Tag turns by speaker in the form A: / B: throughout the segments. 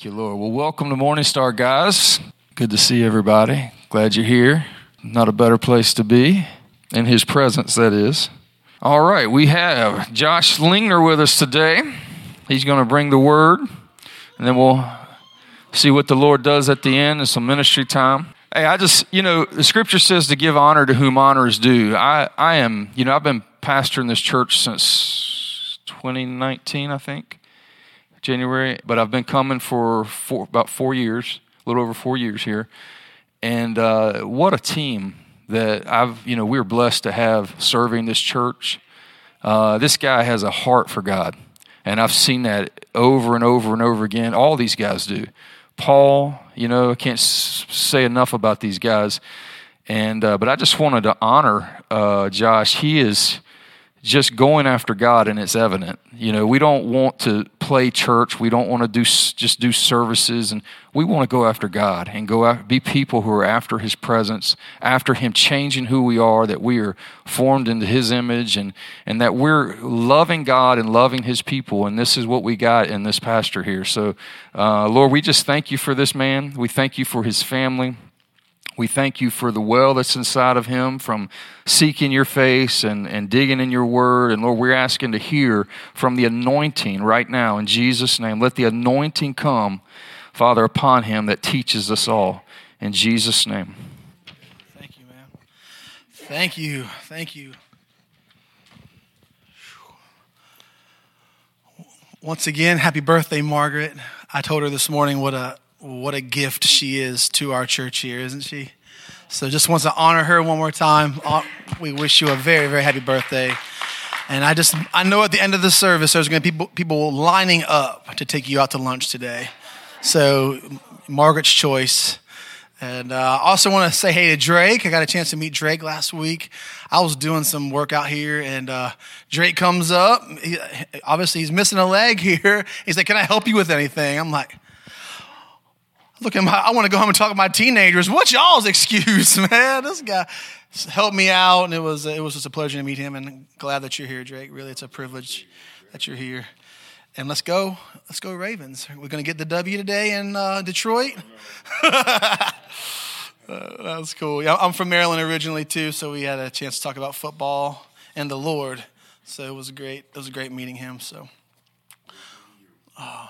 A: Thank you, Lord. Well, welcome to Morning Star, guys. Good to see everybody. Glad you're here. Not a better place to be. In His presence, that is. All right, we have Josh Lingner with us today. He's going to bring the word, and then we'll see what the Lord does at the end and some ministry time. Hey, I just, you know, the scripture says to give honor to whom honor is due. I, I am, you know, I've been pastoring this church since 2019, I think. January, but I've been coming for four, about four years, a little over four years here. And uh, what a team that I've, you know, we're blessed to have serving this church. Uh, this guy has a heart for God. And I've seen that over and over and over again. All these guys do. Paul, you know, I can't s- say enough about these guys. And, uh, but I just wanted to honor uh, Josh. He is just going after God, and it's evident. You know, we don't want to play church. We don't want to do just do services, and we want to go after God and go out, be people who are after His presence, after Him changing who we are, that we are formed into His image, and and that we're loving God and loving His people. And this is what we got in this pastor here. So, uh, Lord, we just thank you for this man. We thank you for his family. We thank you for the well that's inside of him from seeking your face and, and digging in your word. And Lord, we're asking to hear from the anointing right now in Jesus' name. Let the anointing come, Father, upon him that teaches us all. In Jesus' name.
B: Thank you, man. Thank you. Thank you. Once again, happy birthday, Margaret. I told her this morning what a what a gift she is to our church here, isn't she? So just wants to honor her one more time. Uh, we wish you a very, very happy birthday. And I just, I know at the end of the service, there's going to be people, people lining up to take you out to lunch today. So, Margaret's choice. And uh, I also want to say hey to Drake. I got a chance to meet Drake last week. I was doing some work out here, and uh, Drake comes up. He, obviously, he's missing a leg here. He's like, Can I help you with anything? I'm like, Look at my, I want to go home and talk to my teenagers. What's y'all's excuse, man? This guy helped me out, and it was, it was just a pleasure to meet him, and glad that you're here, Drake. Really, it's a privilege that you're here. And let's go, let's go Ravens. We're to get the W today in uh, Detroit. uh, that's cool. Yeah, I'm from Maryland originally too, so we had a chance to talk about football and the Lord. So it was great. It was a great meeting him. So. Uh,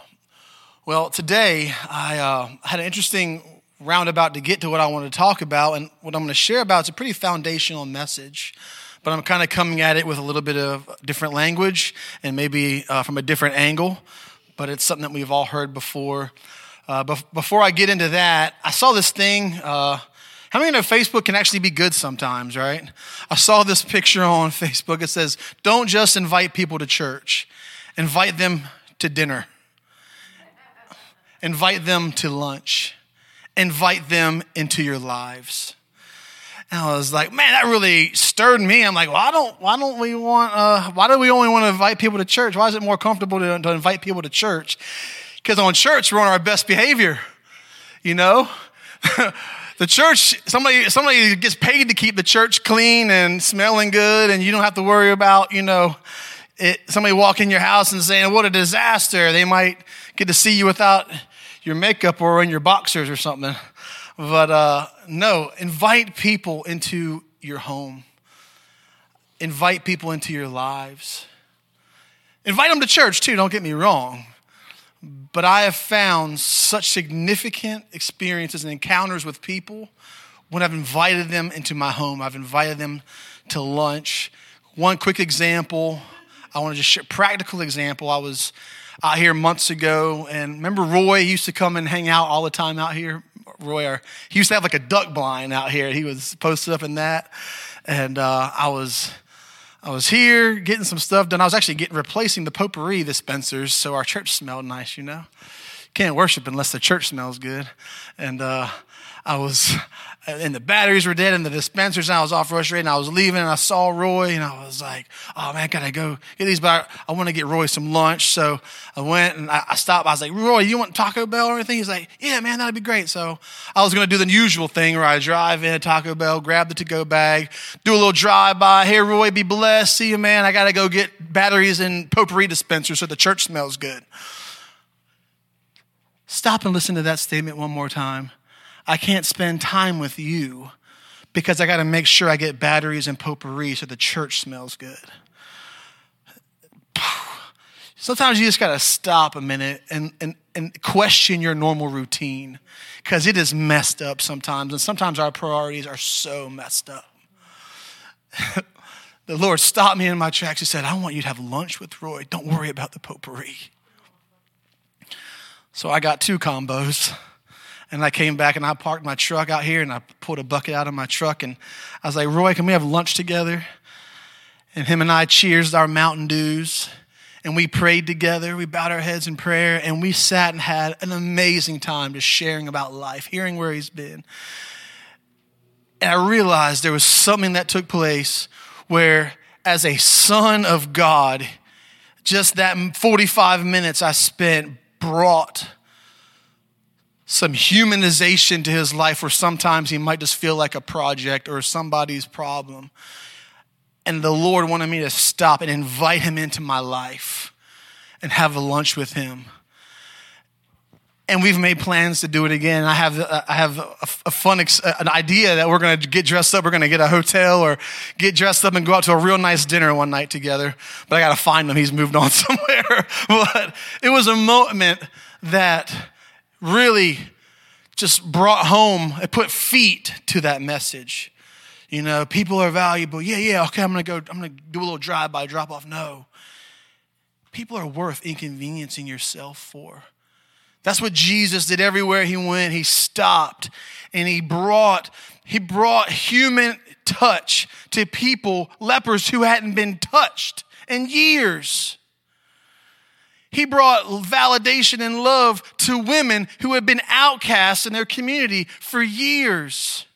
B: well, today I uh, had an interesting roundabout to get to what I wanted to talk about, and what I'm going to share about is a pretty foundational message. But I'm kind of coming at it with a little bit of different language and maybe uh, from a different angle. But it's something that we've all heard before. Uh, before I get into that, I saw this thing. Uh, how many know Facebook can actually be good sometimes, right? I saw this picture on Facebook. It says, Don't just invite people to church, invite them to dinner invite them to lunch, invite them into your lives. And I was like, man, that really stirred me. I'm like, well, I don't, why don't we want, uh, why do we only want to invite people to church? Why is it more comfortable to, to invite people to church? Because on church, we're on our best behavior, you know? the church, somebody, somebody gets paid to keep the church clean and smelling good, and you don't have to worry about, you know, it, somebody walking in your house and saying, what a disaster. They might get to see you without your makeup or in your boxers or something. But uh, no, invite people into your home. Invite people into your lives. Invite them to church too, don't get me wrong. But I have found such significant experiences and encounters with people when I've invited them into my home. I've invited them to lunch. One quick example, I want to just share practical example. I was out here months ago. And remember Roy used to come and hang out all the time out here? Roy, or, he used to have like a duck blind out here. He was posted up in that. And uh, I was. I was here getting some stuff done. I was actually getting replacing the potpourri dispensers, so our church smelled nice. You know, can't worship unless the church smells good. And uh, I was and the batteries were dead and the dispensers and I was off rush rate and I was leaving and I saw Roy and I was like, oh man, I gotta go get these but I want to get Roy some lunch. So I went and I, stopped. I was like, Roy, you want Taco Bell or anything? He's like, yeah, man, that'd be great. So I was gonna do the usual thing where I drive in a Taco Bell, grab the to-go bag, do a little drive-by. Hey, Roy, be blessed. See you, man. I gotta go get batteries and potpourri dispensers so the church smells good. Stop and listen to that statement one more time. I can't spend time with you because I got to make sure I get batteries and potpourri so the church smells good. Sometimes you just got to stop a minute and, and, and question your normal routine because it is messed up sometimes. And sometimes our priorities are so messed up. the Lord stopped me in my tracks. He said, I want you to have lunch with Roy. Don't worry about the potpourri. So I got two combos. And I came back and I parked my truck out here and I pulled a bucket out of my truck and I was like, Roy, can we have lunch together? And him and I cheers our Mountain Dews and we prayed together. We bowed our heads in prayer and we sat and had an amazing time just sharing about life, hearing where he's been. And I realized there was something that took place where, as a son of God, just that 45 minutes I spent brought some humanization to his life where sometimes he might just feel like a project or somebody's problem. And the Lord wanted me to stop and invite him into my life and have a lunch with him. And we've made plans to do it again. I have, uh, I have a, a fun, uh, an idea that we're going to get dressed up. We're going to get a hotel or get dressed up and go out to a real nice dinner one night together. But I got to find him. He's moved on somewhere. but it was a moment that really just brought home, it put feet to that message. You know, people are valuable. Yeah, yeah, okay, I'm gonna go, I'm gonna do a little drive by, drop off. No. People are worth inconveniencing yourself for. That's what Jesus did everywhere he went. He stopped and he brought he brought human touch to people, lepers who hadn't been touched in years. He brought validation and love to women who had been outcasts in their community for years.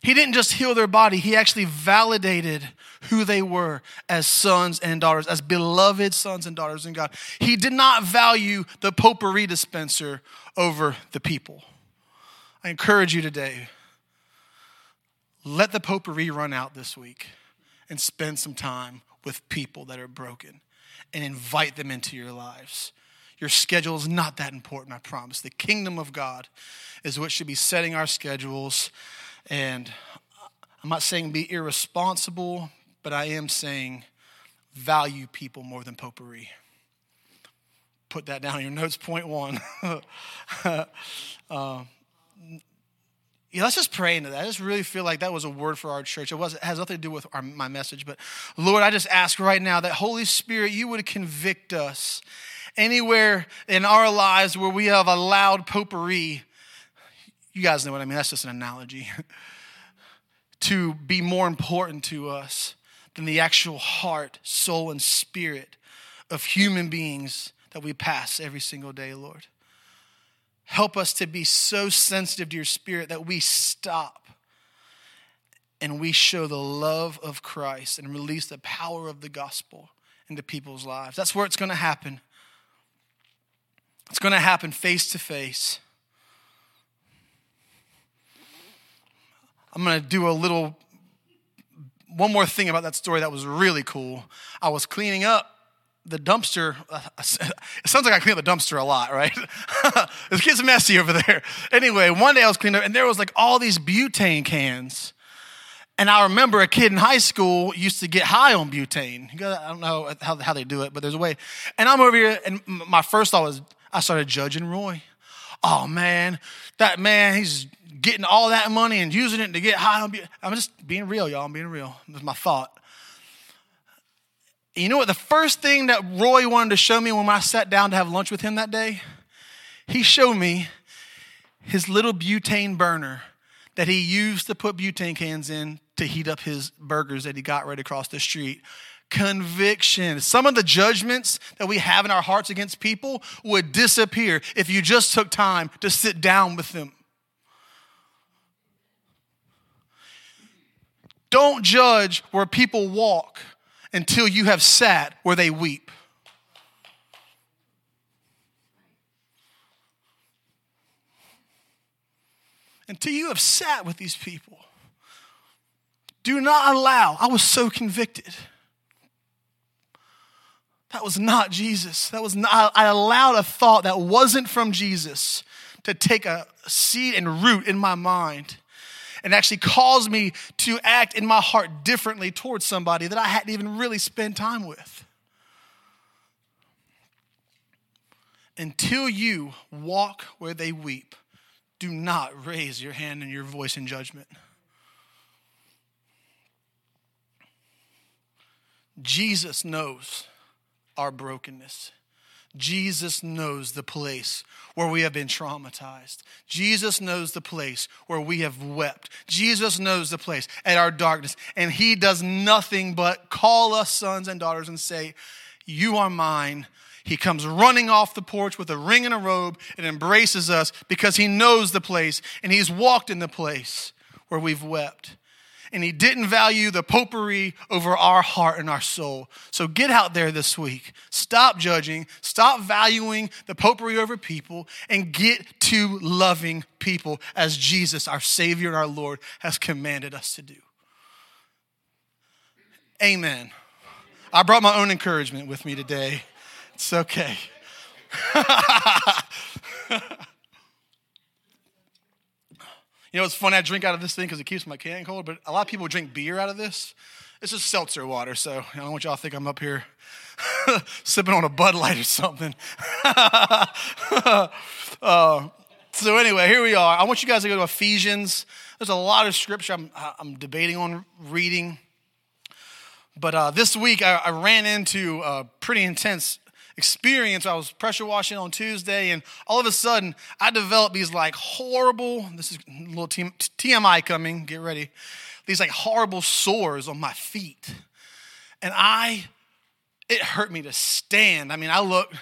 B: He didn't just heal their body, he actually validated who they were as sons and daughters, as beloved sons and daughters in God. He did not value the potpourri dispenser over the people. I encourage you today let the potpourri run out this week and spend some time with people that are broken and invite them into your lives. Your schedule is not that important, I promise. The kingdom of God is what should be setting our schedules. And I'm not saying be irresponsible, but I am saying value people more than potpourri. Put that down in your notes, point one. uh, yeah, let's just pray into that. I just really feel like that was a word for our church. It, was, it has nothing to do with our, my message, but Lord, I just ask right now that Holy Spirit, you would convict us anywhere in our lives where we have allowed potpourri. You guys know what I mean. That's just an analogy. to be more important to us than the actual heart, soul, and spirit of human beings that we pass every single day, Lord. Help us to be so sensitive to your spirit that we stop and we show the love of Christ and release the power of the gospel into people's lives. That's where it's going to happen. It's going to happen face to face. I'm going to do a little, one more thing about that story that was really cool. I was cleaning up the dumpster, it sounds like I clean up the dumpster a lot, right? this kid's messy over there. Anyway, one day I was cleaning up and there was like all these butane cans. And I remember a kid in high school used to get high on butane. I don't know how, how they do it, but there's a way. And I'm over here, and my first thought was, I started judging Roy. Oh man, that man, he's getting all that money and using it to get high. I'm just being real, y'all. I'm being real. That's my thought you know what? The first thing that Roy wanted to show me when I sat down to have lunch with him that day, he showed me his little butane burner that he used to put butane cans in to heat up his burgers that he got right across the street. Conviction. Some of the judgments that we have in our hearts against people would disappear if you just took time to sit down with them. Don't judge where people walk until you have sat where they weep. Until you have sat with these people. Do not allow, I was so convicted. That was not Jesus. That was not, I allowed a thought that wasn't from Jesus to take a seed and root in my mind and actually cause me to act in my heart differently towards somebody that I hadn't even really spent time with. Until you walk where they weep, do not raise your hand and your voice in judgment. Jesus knows our brokenness. Jesus knows the place where we have been traumatized. Jesus knows the place where we have wept. Jesus knows the place at our darkness. And He does nothing but call us sons and daughters and say, You are mine. He comes running off the porch with a ring and a robe and embraces us because He knows the place and He's walked in the place where we've wept and he didn't value the potpourri over our heart and our soul. So get out there this week. Stop judging, stop valuing the potpourri over people, and get to loving people as Jesus, our Savior and our Lord, has commanded us to do. Amen. I brought my own encouragement with me today. It's okay. You know, it's funny. I drink out of this thing because it keeps my can cold, but a lot of people drink beer out of this. This is seltzer water, so I don't want y'all to think I'm up here sipping on a Bud Light or something. uh, so, anyway, here we are. I want you guys to go to Ephesians. There's a lot of scripture I'm, I'm debating on reading. But uh, this week, I, I, ran into a pretty intense experience. I was pressure washing on Tuesday, and all of a sudden, I developed these like horrible, this is a little TMI coming, get ready, these like horrible sores on my feet. And I, it hurt me to stand. I mean, I looked,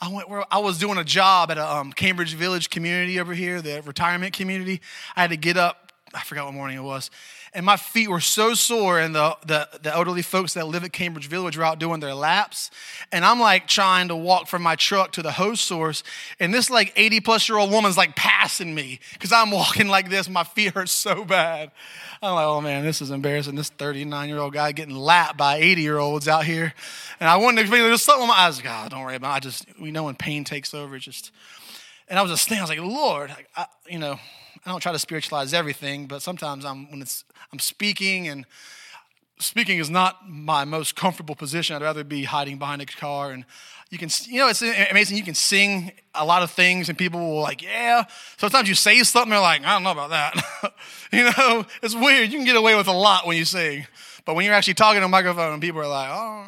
B: I went where I was doing a job at a um, Cambridge Village community over here, the retirement community. I had to get up, I forgot what morning it was, and my feet were so sore. And the, the, the elderly folks that live at Cambridge Village were out doing their laps. And I'm like trying to walk from my truck to the hose source. And this like 80 plus year old woman's like passing me because I'm walking like this. My feet hurt so bad. I'm like, oh man, this is embarrassing. This 39 year old guy getting lapped by 80 year olds out here. And I wanted to, there's something in my eyes. God, don't worry about it. I just, we know when pain takes over, it just, and I was just thinking, I was like, Lord, I, you know, I don't try to spiritualize everything, but sometimes I'm when it's I'm speaking and speaking is not my most comfortable position. I'd rather be hiding behind a car. And you can you know it's amazing. You can sing a lot of things and people will like yeah. Sometimes you say something they're like i don't know about that. You know it's weird. You can get away with a lot when you sing but when you're actually talking to a microphone and people are like oh.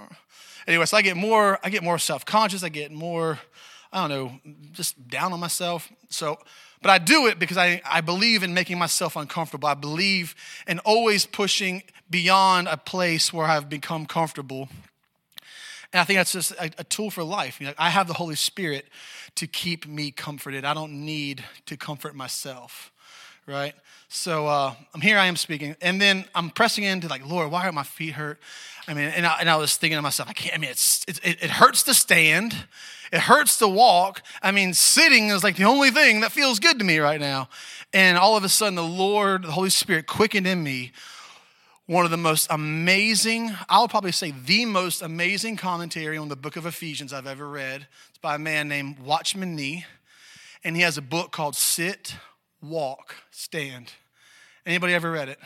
B: Anyway so i get more i get more self-conscious. I get more i don't know just down on myself so but I do it because I, I believe in making myself uncomfortable. I believe in always pushing beyond a place where I've become comfortable. And I think that's just a, a tool for life. You know, I have the Holy Spirit to keep me comforted. I don't need to comfort myself, right? So uh, I'm here, I am speaking. And then I'm pressing into like, Lord, why are my feet hurt? I mean, and I, and I was thinking to myself, I can't, I mean, it's, it, it hurts to stand. It hurts to walk. I mean, sitting is like the only thing that feels good to me right now. And all of a sudden, the Lord, the Holy Spirit quickened in me one of the most amazing, I'll probably say the most amazing commentary on the book of Ephesians I've ever read. It's by a man named Watchman Nee. And he has a book called Sit, Walk, Stand. Anybody ever read it?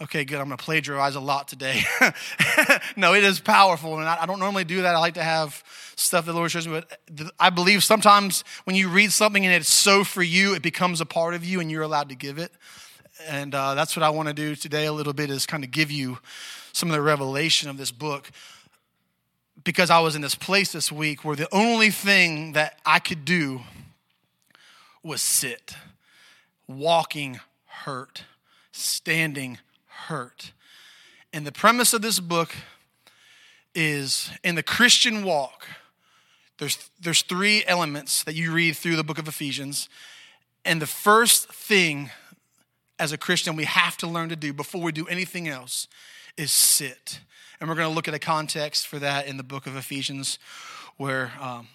B: Okay, good. I'm going to plagiarize a lot today. no, it is powerful. And I, don't normally do that. I like to have stuff that the Lord shows me. But I believe sometimes when you read something and it's so for you, it becomes a part of you and you're allowed to give it. And uh, that's what I want to do today a little bit is kind of give you some of the revelation of this book. Because I was in this place this week where the only thing that I could do was sit. Walking hurt, standing hurt. And the premise of this book is in the Christian walk, there's, there's three elements that you read through the book of Ephesians. And the first thing as a Christian we have to learn to do before we do anything else is sit. And we're going to look at a context for that in the book of Ephesians where um,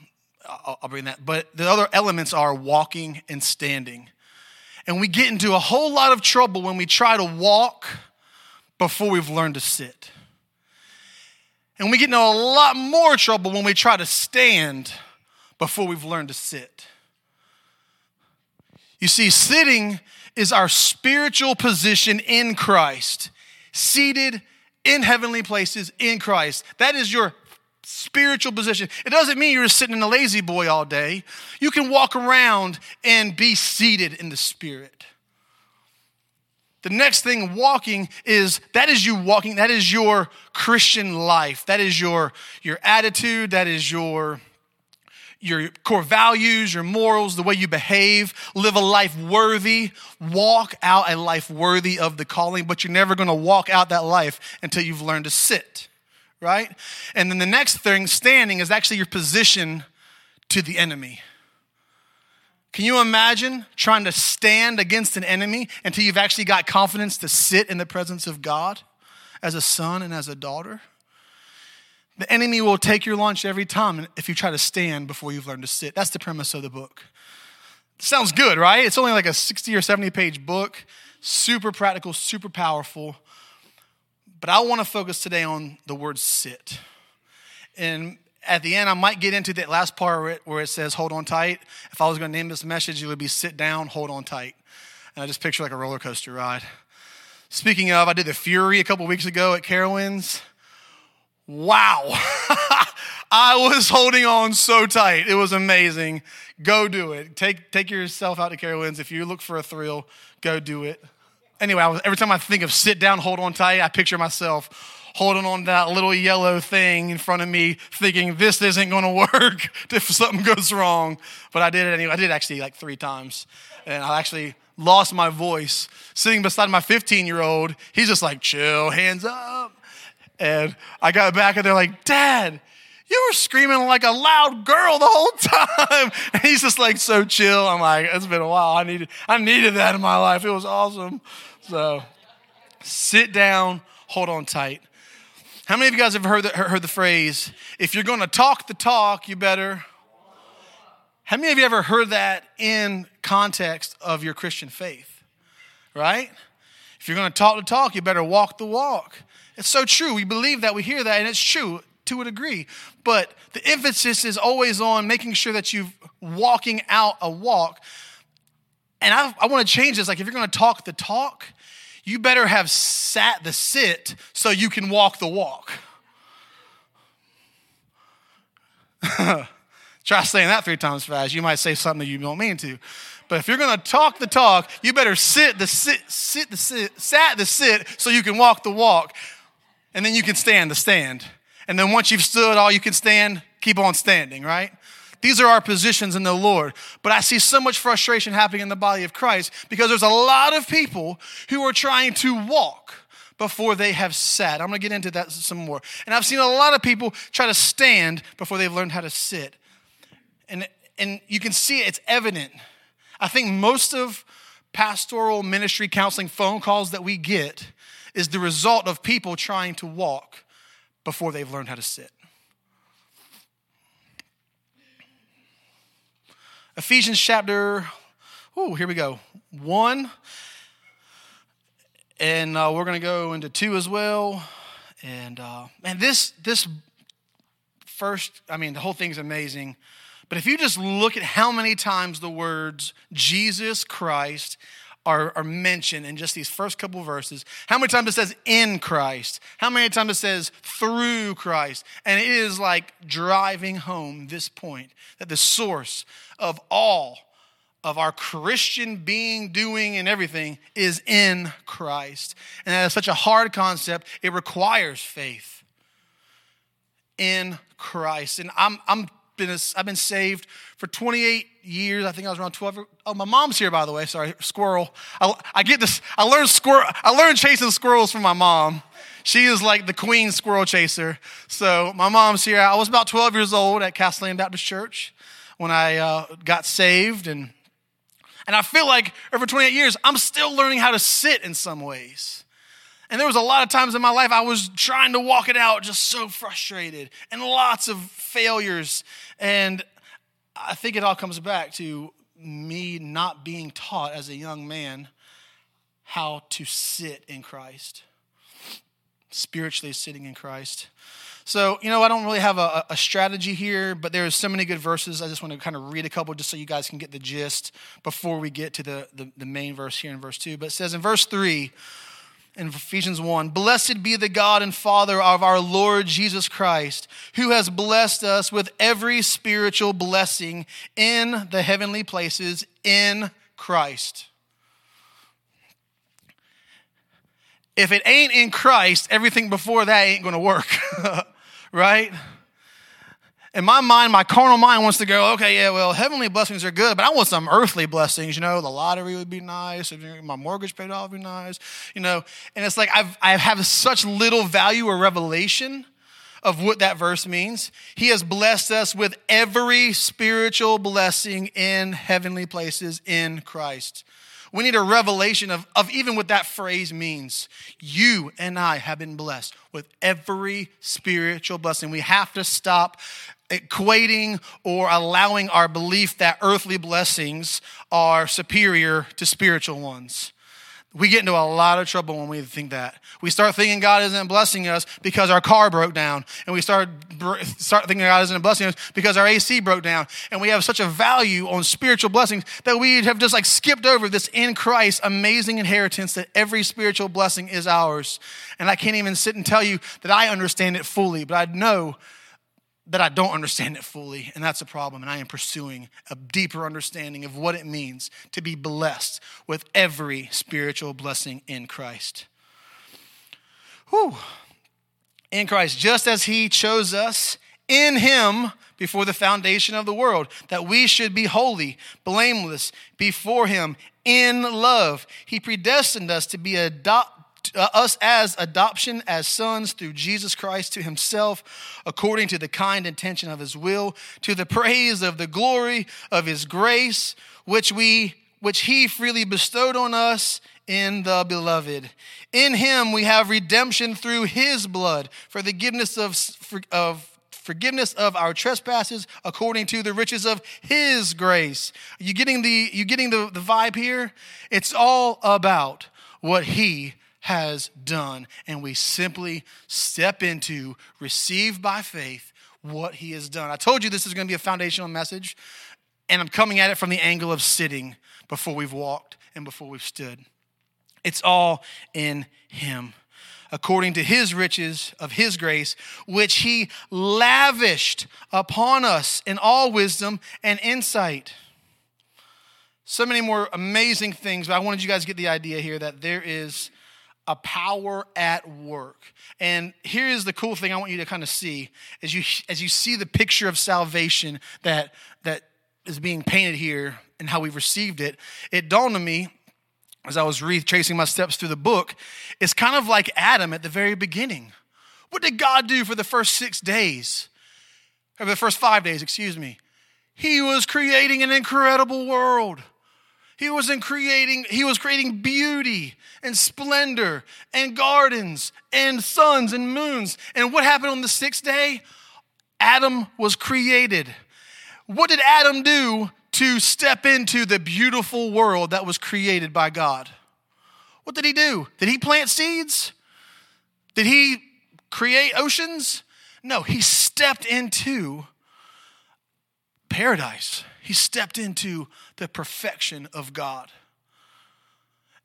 B: I'll, I'll bring that. But the other elements are walking and standing. And we get into a whole lot of trouble when we try to walk before we've learned to sit. And we get into a lot more trouble when we try to stand before we've learned to sit. You see, sitting is our spiritual position in Christ, seated in heavenly places in Christ. That is your spiritual position. It doesn't mean you're just sitting in a lazy boy all day. You can walk around and be seated in the spirit. The next thing, walking, is that is you walking, that is your Christian life. That is your, your attitude, that is your, your core values, your morals, the way you behave, live a life worthy, walk out a life worthy of the calling, but you're never gonna walk out that life until you've learned to sit, right? And then the next thing, standing, is actually your position to the enemy. Can you imagine trying to stand against an enemy until you've actually got confidence to sit in the presence of God as a son and as a daughter? The enemy will take your lunch every time if you try to stand before you've learned to sit. That's the premise of the book. Sounds good, right? It's only like a 60 or 70 page book, super practical, super powerful. But I want to focus today on the word sit. And at the end, I might get into that last part where it, where it says, hold on tight. If I was going to name this message, it would be sit down, hold on tight. And I just picture like a roller coaster ride. Speaking of, I did the Fury a couple weeks ago at Carowinds. Wow. I was holding on so tight. It was amazing. Go do it. Take, take yourself out to Carowinds. If you look for a thrill, go do it. Anyway, was, every time I think of sit down, hold on tight, I picture myself holding on to that little yellow thing in front of me, thinking this isn't going to work if something goes wrong. But I did it anyway. I did actually like three times. And I actually lost my voice sitting beside my 15 year old. He's just like, chill, hands up. And I got back and they're like, Dad, you were screaming like a loud girl the whole time. And he's just like so chill. I'm like, it's been a while. I needed, I needed that in my life. It was awesome. So sit down, hold on tight. How many of you guys have heard the, heard the phrase, if you're going to talk the talk, you better? How many of you ever heard that in context of your Christian faith? Right? If you're going to talk the talk, you better walk the walk. It's so true. We believe that, we hear that, and it's true to a degree. But the emphasis is always on making sure that you're walking out a walk. And I, I want to change this. Like, if you're going to talk the talk, you better have sat the sit so you can walk the walk. Try saying that three times fast. You might say something that you don't mean to. But if you're going to talk the talk, you better sit the sit, sit the sit, sat the sit so you can walk the walk. And then you can stand the stand. And then once you've stood all you can stand, keep on standing, right? These are our positions in the Lord. But I see so much frustration happening in the body of Christ because there's a lot of people who are trying to walk before they have sat. I'm going to get into that some more. And I've seen a lot of people try to stand before they've learned how to sit. And, and you can see it, it's evident. I think most of pastoral ministry counseling phone calls that we get is the result of people trying to walk before they've learned how to sit. Ephesians chapter, oh, here we go. One. And uh, we're going to go into two as well. And uh, man, this this first, I mean, the whole thing's amazing. But if you just look at how many times the words Jesus Christ are, are mentioned in just these first couple verses. How many times it says in Christ? How many times it says through Christ? And it is like driving home this point that the source of all of our Christian being, doing, and everything is in Christ. And that is such a hard concept, it requires faith in Christ. And I'm, I'm been, I've been saved for 28 years. I think I was around 12. Oh, my mom's here, by the way. Sorry, squirrel. I, I get this. I learned squirrel. I learned chasing squirrels from my mom. She is like the queen squirrel chaser. So my mom's here. I was about 12 years old at Castellan Baptist Church when I uh, got saved, and and I feel like over 28 years, I'm still learning how to sit in some ways. And there was a lot of times in my life I was trying to walk it out, just so frustrated, and lots of failures. And I think it all comes back to me not being taught as a young man how to sit in Christ. spiritually sitting in Christ. So, you know, I don't really have a, a strategy here, but there's so many good verses. I just want to kind of read a couple just so you guys can get the gist before we get to the, the, the main verse here in verse 2. But it says in verse 3, in Ephesians 1 Blessed be the God and Father of our Lord Jesus Christ, who has blessed us with every spiritual blessing in the heavenly places in Christ. If it ain't in Christ, everything before that ain't going to work, right? In my mind, my carnal mind wants to go, okay, yeah, well, heavenly blessings are good, but I want some earthly blessings. You know, the lottery would be nice. My mortgage paid off would be nice. You know, and it's like I've, I have such little value or revelation of what that verse means. He has blessed us with every spiritual blessing in heavenly places in Christ. We need a revelation of, of even what that phrase means. You and I have been blessed with every spiritual blessing. We have to stop equating or allowing our belief that earthly blessings are superior to spiritual ones. We get into a lot of trouble when we think that. We start thinking God isn't blessing us because our car broke down. And we start, start thinking God isn't blessing us because our AC broke down. And we have such a value on spiritual blessings that we have just like skipped over this in Christ amazing inheritance that every spiritual blessing is ours. And I can't even sit and tell you that I understand it fully, but I know that I don't understand it fully, and that's a problem. And I am pursuing a deeper understanding of what it means to be blessed with every spiritual blessing in Christ. Whew. In Christ, just as He chose us in Him before the foundation of the world, that we should be holy, blameless before Him in love. He predestined us to be adopted uh, us as adoption as sons through Jesus Christ to himself, according to the kind intention of his will, to the praise of the glory of his grace, which we which he freely bestowed on us in the beloved. In him we have redemption through his blood for the forgiveness of, of forgiveness of our trespasses according to the riches of his grace. You getting the you getting the, the vibe here? It's all about what he has done. And we simply step into, receive by faith what he has done. I told you this is going to be a foundational message, and I'm coming at it from the angle of sitting before we've walked and before we've stood. It's all in him. According to his riches of his grace, which he lavished upon us in all wisdom and insight. So many more amazing things, but I wanted you guys to get the idea here that there is a power at work. And here is the cool thing I want you to kind of see as you as you see the picture of salvation that that is being painted here and how we've received it. It dawned on me as I was retracing my steps through the book, it's kind of like Adam at the very beginning. What did God do for the first six days? Or the first five days, excuse me. He was creating an incredible world. He wasn't creating, he was creating beauty and splendor and gardens and suns and moons. And what happened on the sixth day? Adam was created. What did Adam do to step into the beautiful world that was created by God? What did he do? Did he plant seeds? Did he create oceans? No, he stepped into paradise. He stepped into the perfection of God.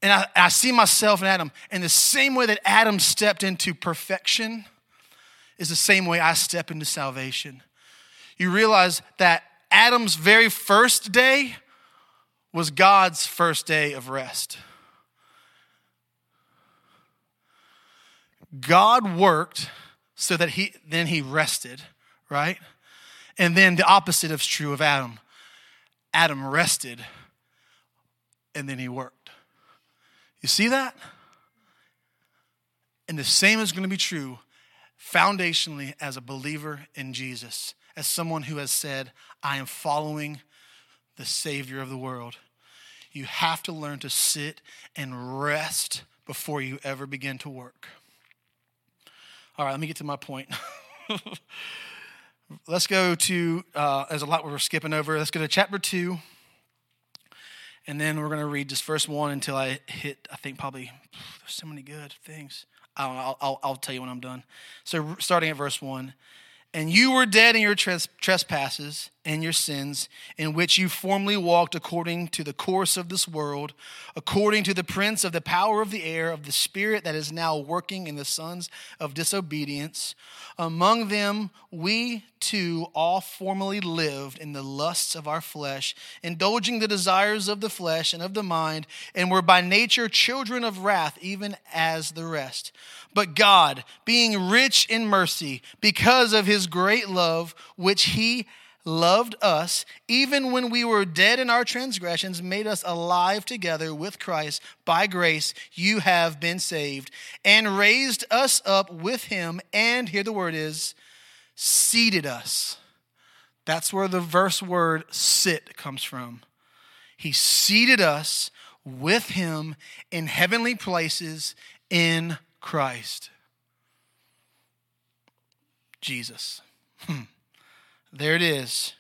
B: And I, I see myself in Adam. And the same way that Adam stepped into perfection is the same way I step into salvation. You realize that Adam's very first day was God's first day of rest. God worked so that he then he rested, right? And then the opposite is true of Adam. Adam rested and then he worked. You see that? And the same is going to be true foundationally as a believer in Jesus, as someone who has said, I am following the Savior of the world. You have to learn to sit and rest before you ever begin to work. All right, let me get to my point. Let's go to, uh, there's a lot we're skipping over. Let's go to chapter 2. And then we're going to read just verse 1 until I hit, I think probably, there's so many good things. I'll, I'll, I'll tell you when I'm done. So, starting at verse 1 and you were dead in your trespasses and your sins, in which you formerly walked according to the course of this world, according to the prince of the power of the air, of the spirit that is now working in the sons of disobedience. Among them, we too all formerly lived in the lusts of our flesh, indulging the desires of the flesh and of the mind, and were by nature children of wrath, even as the rest. But God, being rich in mercy, because of his great love, which he loved us, even when we were dead in our transgressions, made us alive together with Christ. By grace, you have been saved, and raised us up with him, and here the word is, seated us. That's where the verse word sit comes from. He seated us with him in heavenly places in Christ. Jesus. Hmm. There it is.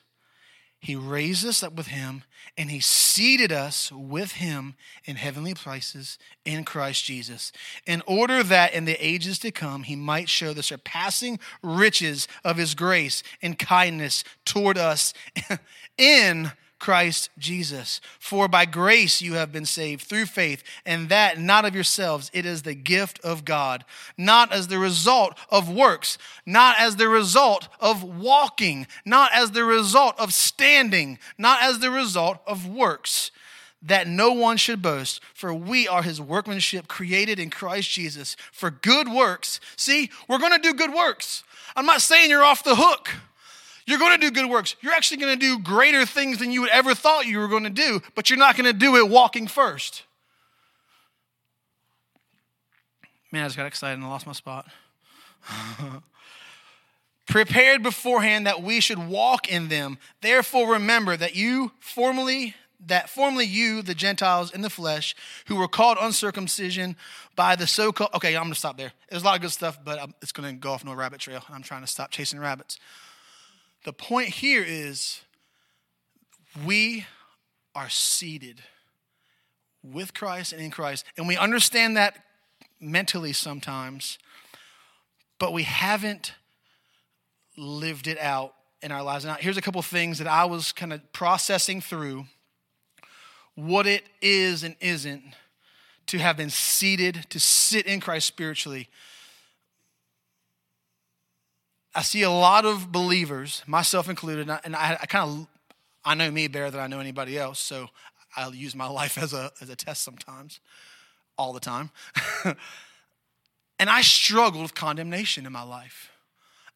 B: He raised us up with him and he seated us with him in heavenly places in Christ Jesus, in order that in the ages to come he might show the surpassing riches of his grace and kindness toward us in Christ Jesus. For by grace you have been saved through faith, and that not of yourselves. It is the gift of God, not as the result of works, not as the result of walking, not as the result of standing, not as the result of works that no one should boast, for we are his workmanship created in Christ Jesus for good works. See, we're going to do good works. I'm not saying you're off the hook. You're going to do good works. You're actually going to do greater things than you would ever thought you were going to do, but you're not going to do it walking first. Man, I just got excited and I lost my spot. Prepared beforehand that we should walk in them. Therefore, remember that you formerly that formerly you, the Gentiles in the flesh, who were called uncircumcision by the so-called. Okay, I'm going to stop there. There's a lot of good stuff, but it's going to go off no rabbit trail. I'm trying to stop chasing rabbits. The point here is we are seated with Christ and in Christ. And we understand that mentally sometimes, but we haven't lived it out in our lives. Now, here's a couple things that I was kind of processing through what it is and isn't to have been seated, to sit in Christ spiritually. I see a lot of believers, myself included, and I, I kind of I know me better than I know anybody else, so I'll use my life as a as a test sometimes, all the time. and I struggled with condemnation in my life.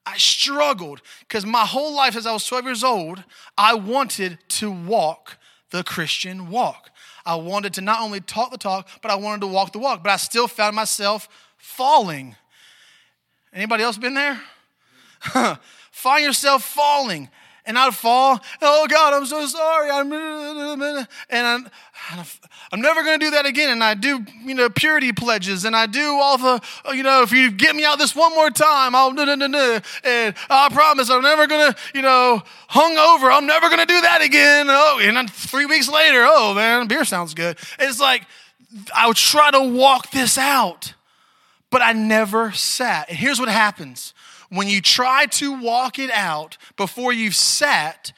B: I struggled because my whole life, as I was 12 years old, I wanted to walk the Christian walk. I wanted to not only talk the talk, but I wanted to walk the walk. But I still found myself falling. Anybody else been there? Find yourself falling. And I'd fall, oh God, I'm so sorry. I'm, and I'm, I'm never going to do that again. And I do, you know, purity pledges and I do all the, oh, you know, if you get me out this one more time, I'll, no, no, no, no. And I promise I'm never going to, you know, hung over. I'm never going to do that again. Oh, and then three weeks later, oh man, beer sounds good. It's like, I would try to walk this out, but I never sat. And here's what happens when you try to walk it out before you've sat,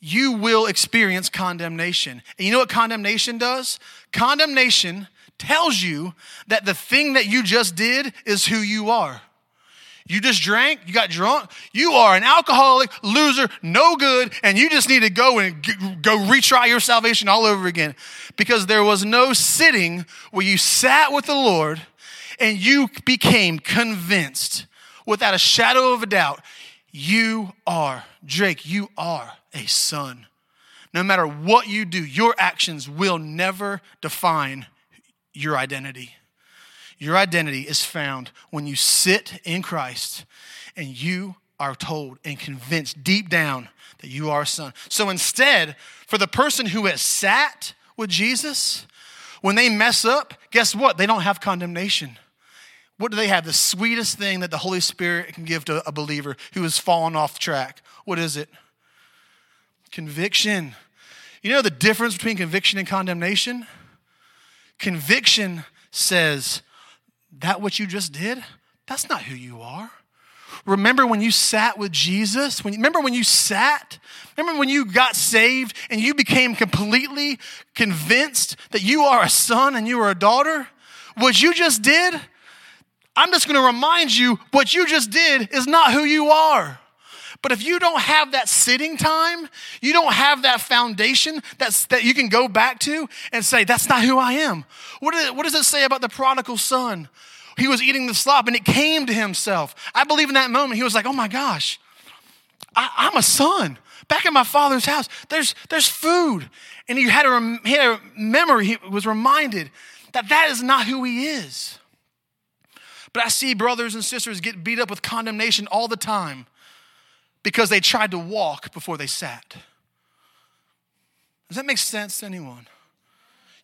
B: you will experience condemnation. And you know what condemnation does? Condemnation tells you that the thing that you just did is who you are. You just drank, you got drunk, you are an alcoholic, loser, no good, and you just need to go and go retry your salvation all over again. Because there was no sitting where you sat with the Lord and you became convinced without a shadow of a doubt, you are, Drake, you are a son. No matter what you do, your actions will never define your identity. Your identity is found when you sit in Christ and you are told and convinced deep down that you are a son. So instead, for the person who has sat with Jesus, when they mess up, guess what? They don't have condemnation what do they have? The sweetest thing that the Holy Spirit can give to a believer who has fallen off track. What is it? Conviction. You know the difference between conviction and condemnation? Conviction says, that what you just did? That's not who you are. Remember when you sat with Jesus? When, remember when you sat? Remember when you got saved and you became completely convinced that you are a son and you are a daughter? What you just did, I'm just going to remind you what you just did is not who you are. But if you don't have that sitting time, you don't have that foundation that's, that you can go back to and say, that's not who I am. What, is, what does it say about the prodigal son? He was eating the slop and it came to himself. I believe in that moment, he was like, oh my gosh, I, am a son. Back in my father's house, there's, there's food. And he had, a, he had a memory, he was reminded that that is not who he is. But I see brothers and sisters get beat up with condemnation all the time because they tried to walk before they sat. Does that make sense to anyone?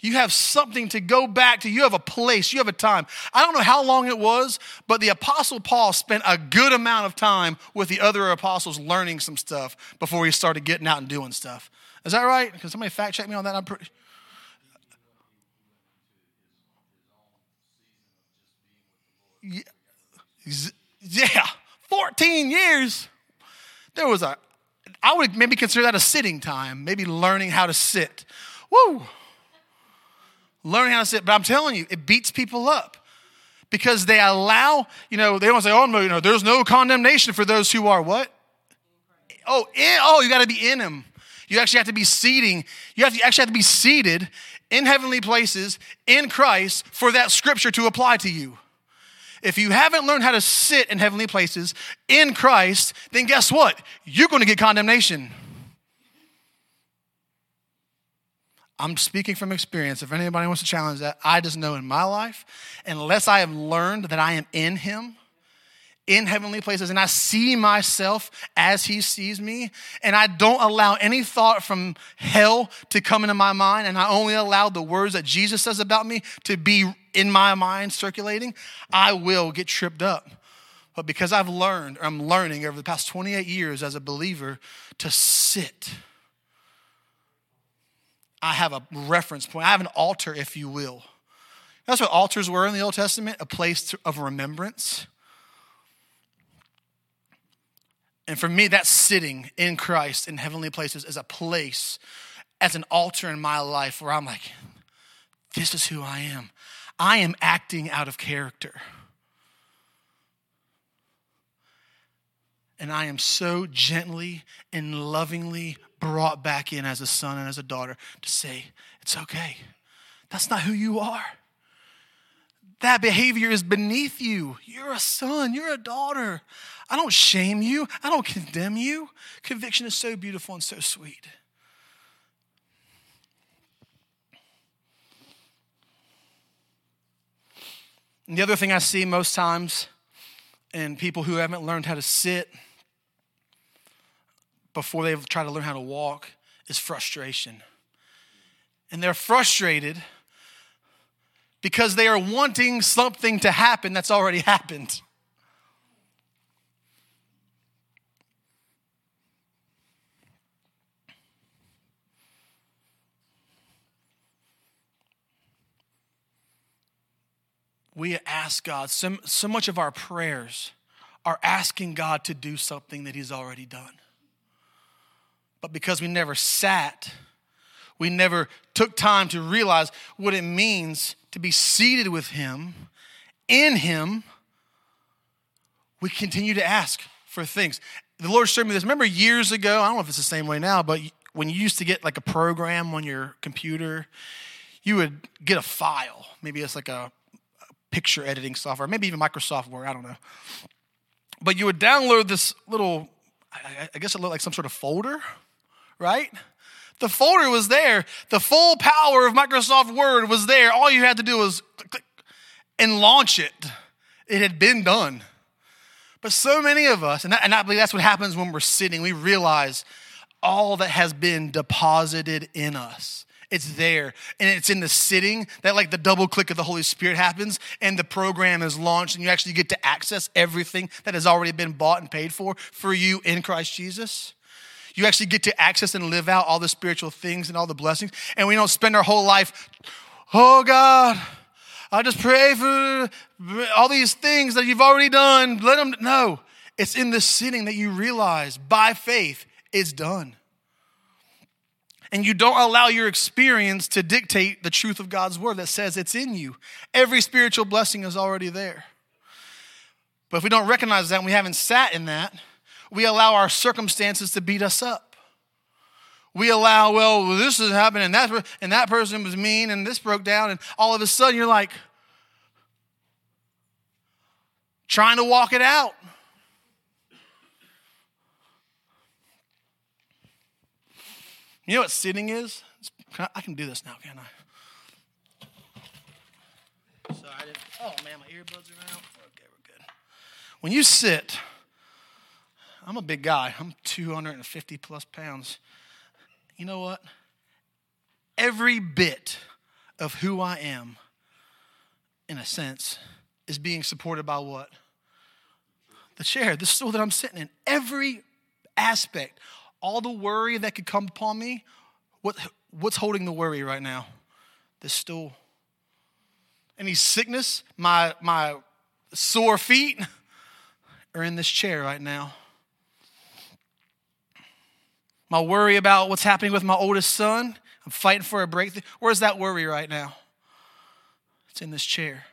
B: You have something to go back to. You have a place. You have a time. I don't know how long it was, but the Apostle Paul spent a good amount of time with the other apostles learning some stuff before he started getting out and doing stuff. Is that right? Can somebody fact check me on that? I'm pretty. Yeah, 14 years there was a, I would maybe consider that a sitting time, maybe learning how to sit. Woo! Learning how to sit. But I'm telling you, it beats people up because they allow, you know, they don't say, oh, no, you know, there's no condemnation for those who are what? Oh, in, oh, you got to be in Him. You actually have to be seating. You have to actually have to be seated in heavenly places in Christ for that scripture to apply to you. If you haven't learned how to sit in heavenly places in Christ, then guess what? You're going to get condemnation. I'm speaking from experience. If anybody wants to challenge that, I just know in my life, unless I have learned that I am in Him, in heavenly places and I see myself as he sees me and I don't allow any thought from hell to come into my mind and I only allow the words that Jesus says about me to be in my mind circulating, I will get tripped up. But because I've learned, or I'm learning over the past 28 years as a believer to sit, I have a reference point. I have an altar, if you will. That's what altars were in the Old Testament a place of remembrance And for me, that sitting in Christ in heavenly places is a place as an altar in my life where I'm like, this is who I am. I am acting out of character. And I am so gently and lovingly brought back in as a son and as a daughter to say, it's okay. That's not who you are. That behavior is beneath you. You're a son, you're a daughter. I don't shame you, I don't condemn you. Conviction is so beautiful and so sweet. And the other thing I see most times in people who haven't learned how to sit before they've tried to learn how to walk is frustration. And they're frustrated because they are wanting something to happen that's already happened. We ask God, so, so much of our prayers are asking God to do something that He's already done. But because we never sat, we never took time to realize what it means to be seated with Him, in Him, we continue to ask for things. The Lord showed me this. Remember years ago, I don't know if it's the same way now, but when you used to get like a program on your computer, you would get a file. Maybe it's like a picture editing software, maybe even Microsoft Word, I don't know. But you would download this little, I guess it looked like some sort of folder, right? The folder was there. The full power of Microsoft Word was there. All you had to do was click, click, and launch it. It had been done. But so many of us, and, and I believe that's what happens when we're sitting, we realize all that has been deposited in us. It's there. And it's in the sitting that, like, the double click of the Holy Spirit happens and the program is launched and you actually get to access everything that has already been bought and paid for for you in Christ Jesus. You actually get to access and live out all the spiritual things and all the blessings. And we don't spend our whole life, oh God, I just pray for all these things that you've already done. Let them know. It's in the sitting that you realize by faith it's done. And you don't allow your experience to dictate the truth of God's word that says it's in you. Every spiritual blessing is already there. But if we don't recognize that and we haven't sat in that, we allow our circumstances to beat us up. We allow, well, this is happening, and that, and that person was mean, and this broke down, and all of a sudden you're like trying to walk it out. You know what sitting is? I can do this now, can I? So I did, oh man, my earbuds are out. Okay, we're good. When you sit, I'm a big guy. I'm 250 plus pounds. You know what? Every bit of who I am, in a sense, is being supported by what? The chair, the stool that I'm sitting in. Every aspect, all the worry that could come upon me, what, what's holding the worry right now? This stool. Any sickness, my, my sore feet are in this chair right now. My worry about what's happening with my oldest son, I'm fighting for a breakthrough. Where's that worry right now? It's in this chair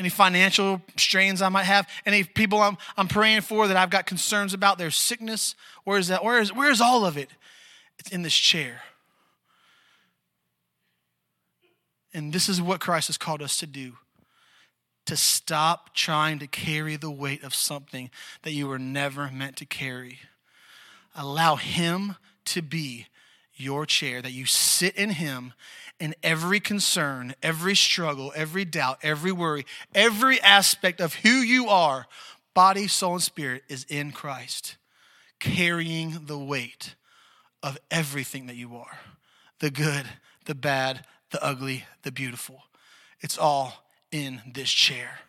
B: any financial strains I might have, any people I'm, I'm praying for that I've got concerns about, their sickness. Where is that? Where is, where is all of it? It's in this chair. And this is what Christ has called us to do to stop trying to carry the weight of something that you were never meant to carry. Allow Him to be your chair, that you sit in Him in every concern, every struggle, every doubt, every worry, every aspect of who you are, body, soul, and spirit, is in Christ, carrying the weight of everything that you are the good, the bad, the ugly, the beautiful. It's all in this chair.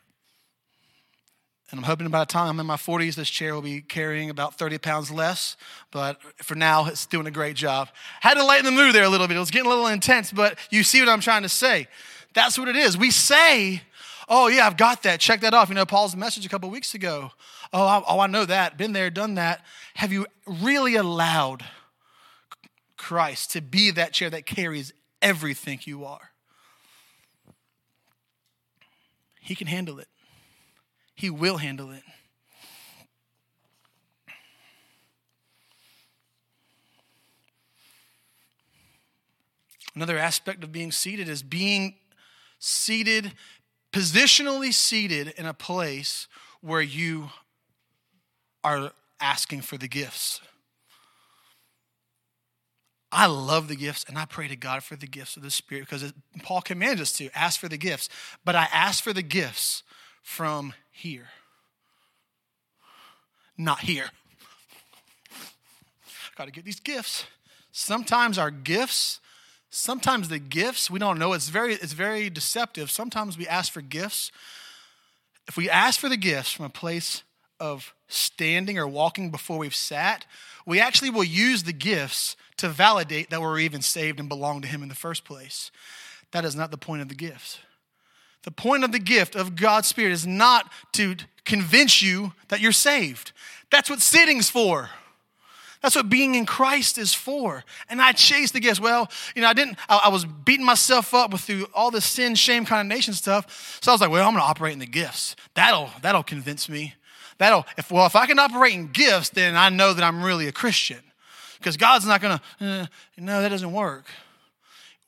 B: And I'm hoping by the time I'm in my 40s, this chair will be carrying about 30 pounds less. But for now, it's doing a great job. Had to lighten the mood there a little bit. It was getting a little intense, but you see what I'm trying to say. That's what it is. We say, oh, yeah, I've got that. Check that off. You know, Paul's message a couple weeks ago. Oh, I, oh, I know that. Been there, done that. Have you really allowed Christ to be that chair that carries everything you are? He can handle it. He will handle it. Another aspect of being seated is being seated, positionally seated in a place where you are asking for the gifts. I love the gifts and I pray to God for the gifts of the Spirit because Paul commands us to ask for the gifts. But I ask for the gifts from here, not here. Got to get these gifts. Sometimes our gifts, sometimes the gifts, we don't know. It's very, it's very deceptive. Sometimes we ask for gifts. If we ask for the gifts from a place of standing or walking before we've sat, we actually will use the gifts to validate that we're even saved and belong to Him in the first place. That is not the point of the gifts. The point of the gift of God's Spirit is not to convince you that you're saved. That's what sitting's for. That's what being in Christ is for. And I chased the gifts. Well, you know, I didn't, I, I was beating myself up with through all the sin, shame, condemnation stuff. So I was like, well, I'm to operate in the gifts. That'll, that'll convince me. That'll, if, well, if I can operate in gifts, then I know that I'm really a Christian. Because God's not to, eh, no, that doesn't work.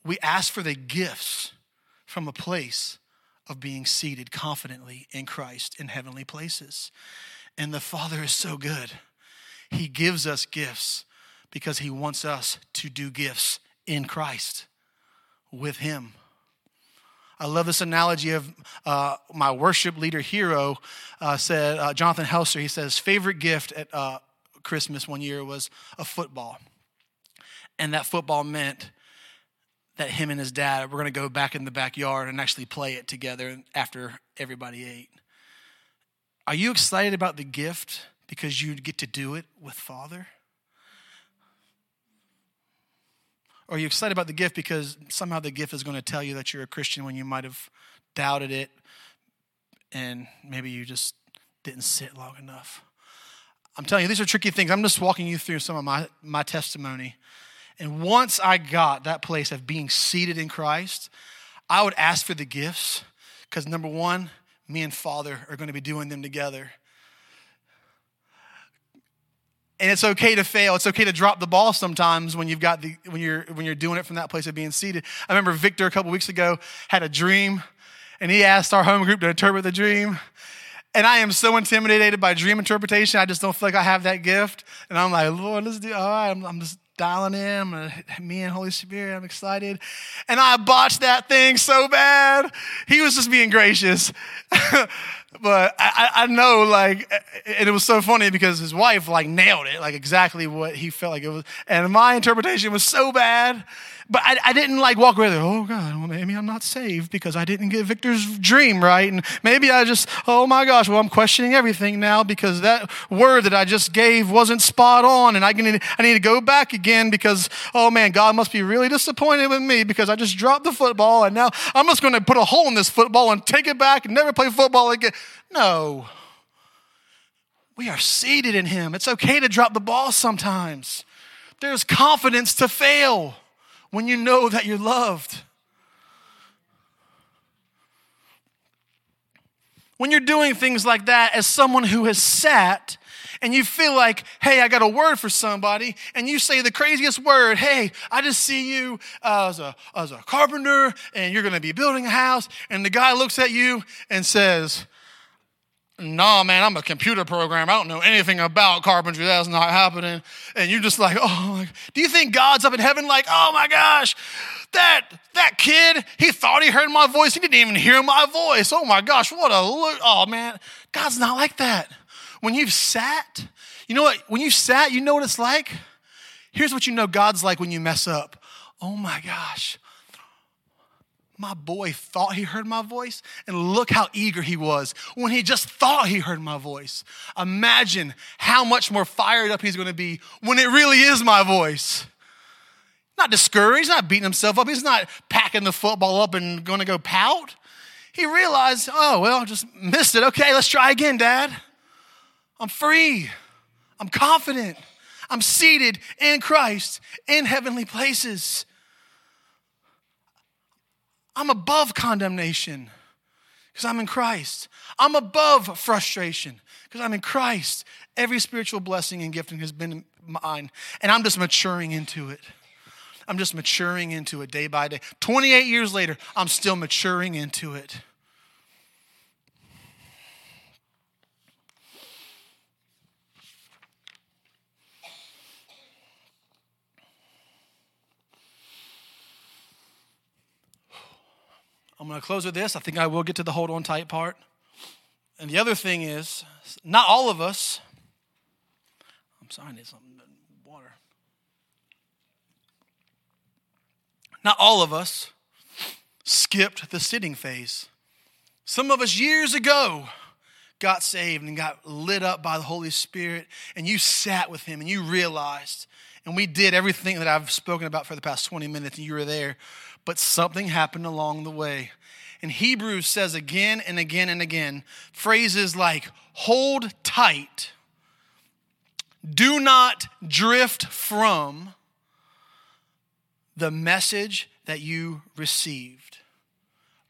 B: We ask for the gifts from a place of being seated confidently in Christ in heavenly places. And the Father is so good. He gives us gifts because He wants us to do gifts in Christ with Him. I love this analogy of uh, my worship leader hero uh, said, uh, Jonathan Helser, he says, favorite gift at uh, Christmas one year was a football. And that football meant that him and his dad were going to go back in the backyard and actually play it together after everybody ate. Are you excited about the gift because you get to do it with Father? Or are you excited about the gift because somehow the gift is going to tell you that you're a Christian when you might have doubted it and maybe you just didn't sit long enough? I'm telling you, these are tricky things. I'm just walking you through some of my, my testimony. And once I got that place of being seated in Christ, I would ask for the gifts because number one, me and Father are going to be doing them together. And it's okay to fail. It's okay to drop the ball sometimes when you've got the when you're when you're doing it from that place of being seated. I remember Victor a couple weeks ago had a dream, and he asked our home group to interpret the dream. And I am so intimidated by dream interpretation. I just don't feel like I have that gift. And I'm like, Lord, let's do. All right, I'm, I'm just dialing in. Me and Holy Spirit, I'm excited. And I botched that thing so bad. He was just being gracious. but I, I know, like, and it was so funny because his wife, like, nailed it, like, exactly what he felt like it was. And my interpretation was so bad. But I, I didn't like walk away there, oh God, well, maybe I'm not saved because I didn't get Victor's dream right. And maybe I just, oh my gosh, well, I'm questioning everything now because that word that I just gave wasn't spot on. And I need, I need to go back again because, oh man, God must be really disappointed with me because I just dropped the football and now I'm just going to put a hole in this football and take it back and never play football again. No. We are seated in Him. It's okay to drop the ball sometimes. There's confidence to fail when you know that you're loved. When you're doing things like that as someone who has sat and you feel like, hey, I got a word for somebody, and you say the craziest word, hey, I just see you uh, as, a, as a carpenter, and you're gonna be building a house, and the guy looks at you and says, no, man, I'm a computer programmer. I don't know anything about carpentry. That's not happening. And you're just like, oh, do you think God's up in heaven like, oh my gosh, that that kid, he thought he heard my voice. He didn't even hear my voice. Oh my gosh, what a look. Oh man, God's not like that. When you've sat, you know what? When you sat, you know what it's like? Here's what you know God's like when you mess up. Oh my gosh, my boy thought he heard my voice, and look how eager he was when he just thought he heard my voice. Imagine how much more fired up he's gonna be when it really is my voice. Not discouraged, not beating himself up, he's not packing the football up and gonna go pout. He realized, oh, well, just missed it. Okay, let's try again, Dad. I'm free, I'm confident, I'm seated in Christ in heavenly places. I'm above condemnation because I'm in Christ. I'm above frustration because I'm in Christ. Every spiritual blessing and gifting has been mine, and I'm just maturing into it. I'm just maturing into it day by day. 28 years later, I'm still maturing into it. I'm going to close with this. I think I will get to the hold on tight part. And the other thing is, not all of us, I'm sorry, I need some water. Not all of us skipped the sitting phase. Some of us years ago got saved and got lit up by the Holy Spirit, and you sat with Him and you realized, and we did everything that I've spoken about for the past 20 minutes, and you were there but something happened along the way. And Hebrews says again and again and again phrases like hold tight, do not drift from the message that you received.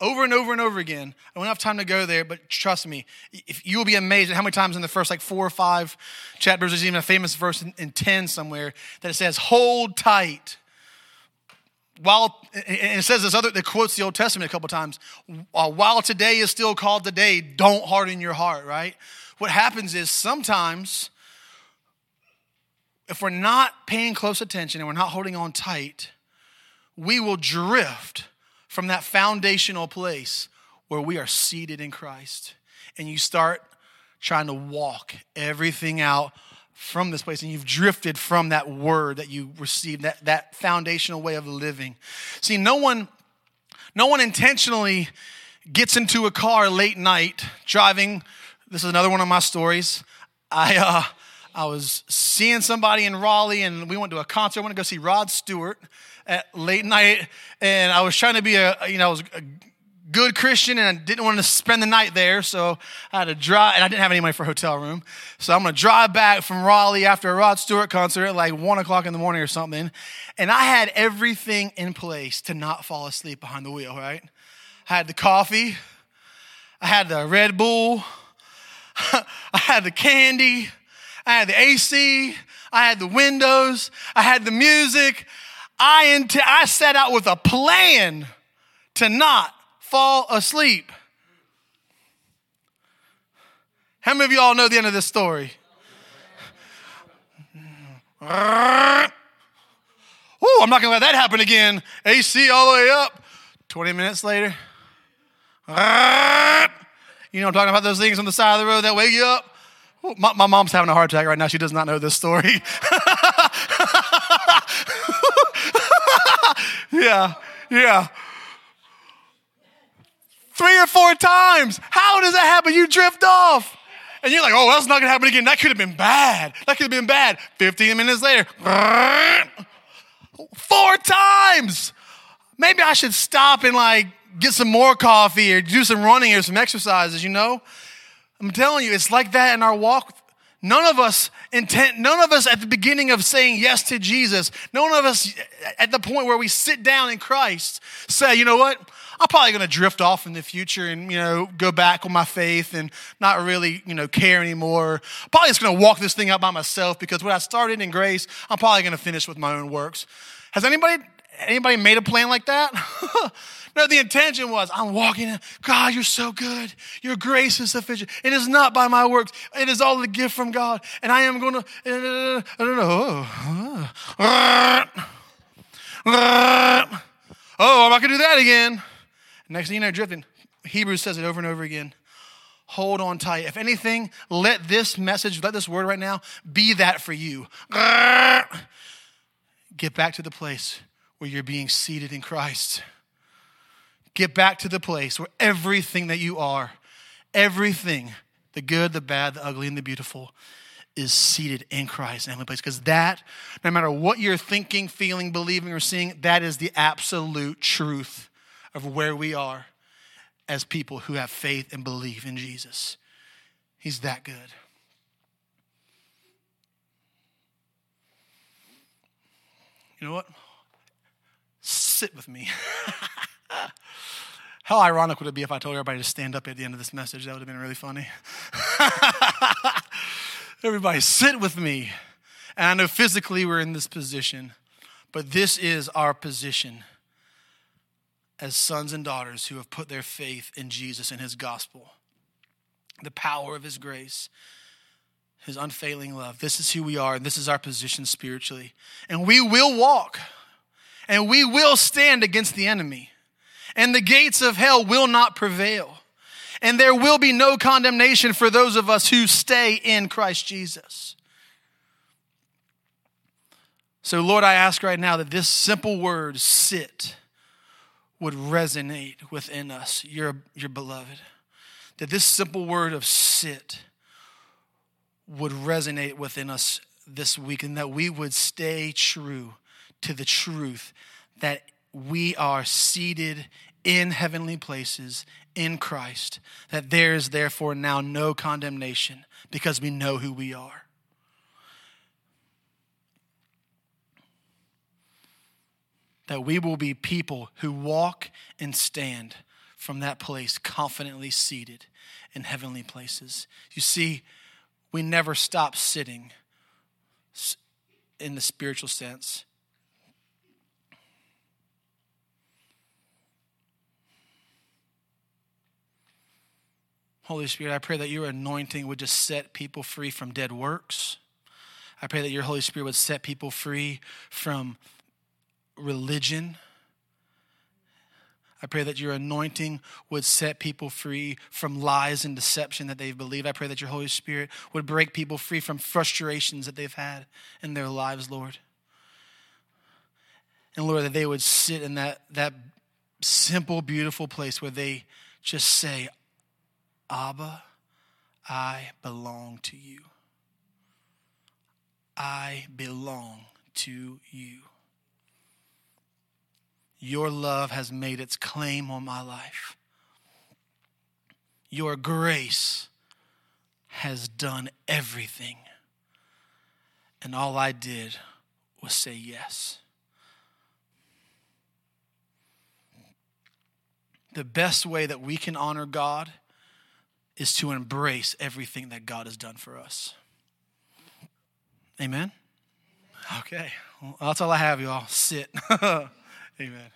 B: Over and over and over again. I don't have time to go there, but trust me, if you will be amazed at how many times in the first like four or five chapters, there's even a famous verse in, in 10 somewhere that it says, hold tight while it says this other it quotes the old testament a couple times uh, while today is still called today don't harden your heart right? What happens is sometimes if we're not paying close attention and we're not holding on tight we will drift from that foundational place where we are seated in christ. And you start trying to walk everything out from this place and you've drifted from that word that you received, that, that foundational way of living. See, no one, no one intentionally gets into a car late night driving. This is another one of my stories. I, uh, I was seeing somebody in Raleigh, and we went to a concert. I went to go see Rod Stewart at late night, and I was trying to be a, you know, I was a good Christian, and I didn't want to spend the night there, so I had to drive, and I didn't have any money for a hotel room, so I'm going to drive back from Raleigh after a Rod Stewart concert at like one o'clock in the morning or something, and I had everything in place to not fall asleep behind the wheel. Right? I had the coffee, I had the Red Bull, I had the candy. I had the AC, I had the windows, I had the music. I, int- I set out with a plan to not fall asleep. How many of y'all know the end of this story? Oh, I'm not gonna let that happen again. AC all the way up. 20 minutes later. You know I'm talking about those things on the side of the road that wake you up? My, my, mom's having a heart attack right now. She does not know this story. yeah, yeah. Three or four times. How does that happen? You drift off. And you're like, oh, that's not to happen again. That could have been bad. That could have been bad. 15 minutes later, four times. Maybe I should stop and like get some more coffee or do some running or some exercises, you know? I'm telling you, it's like that in our walk. None of us intent, none of us at the beginning of saying yes to Jesus, none of us at the point where we sit down in Christ say, you know what? I'm probably going to drift off in the future and, you know, go back on my faith and not really, you know, care anymore. Probably just going to walk this thing out by myself because what I started in grace, I'm probably going to finish with my own works. Has anybody, anybody made a plan like that? No, the intention was I'm walking in. God, you're so good. Your grace is sufficient. It is not by my works. It is all the gift from God. And I am going to, I don't know. Oh, I'm not going to do that again. Next thing you know, drifting. Hebrews says it over and over again. Hold on tight. If anything, let this message, let this word right now be that for you. Get back to the place where you're being seated in Christ. Get back to the place where everything that you are, everything, the good, the bad, the ugly, and the beautiful, is seated in Christ in heavenly place. Because that, no matter what you're thinking, feeling, believing, or seeing, that is the absolute truth of where we are as people who have faith and believe in Jesus. He's that good. You know what? Sit with me. How ironic would it be if I told everybody to stand up at the end of this message? That would have been really funny. everybody, sit with me. And I know physically we're in this position, but this is our position as sons and daughters who have put their faith in Jesus and his gospel, the power of his grace, his unfailing love. This is who we are, and this is our position spiritually. And we will walk, and we will stand against the enemy and the gates of hell will not prevail. And there will be no condemnation for those of us who stay in Christ Jesus. So, Lord, I ask right now that this simple word, sit, would resonate within us, your, your beloved. That this simple word of sit would resonate within us this week, and that we would stay true to the truth that we are seated in heavenly places in Christ, that there is therefore now no condemnation because we know who we are. That we will be people who walk and stand from that place confidently seated in heavenly places. You see, we never stop sitting in the spiritual sense Holy Spirit, I pray that your anointing would just set people free from dead works. I pray that your Holy Spirit would set people free from religion. I pray that your anointing would set people free from lies and deception that they've believed. I pray that your Holy Spirit would break people free from frustrations that they've had in their lives, Lord. And Lord, that they would sit in that, that simple, beautiful place where they just say, Abba, I belong to you. I belong to you. Your love has made its claim on my life. Your grace has done everything. And all I did was say yes. The best way that we can honor God is to embrace everything that God has done for us. Amen? Okay. Well, that's all I have, y'all. Sit. Amen.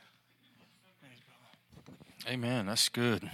A: Amen. That's good.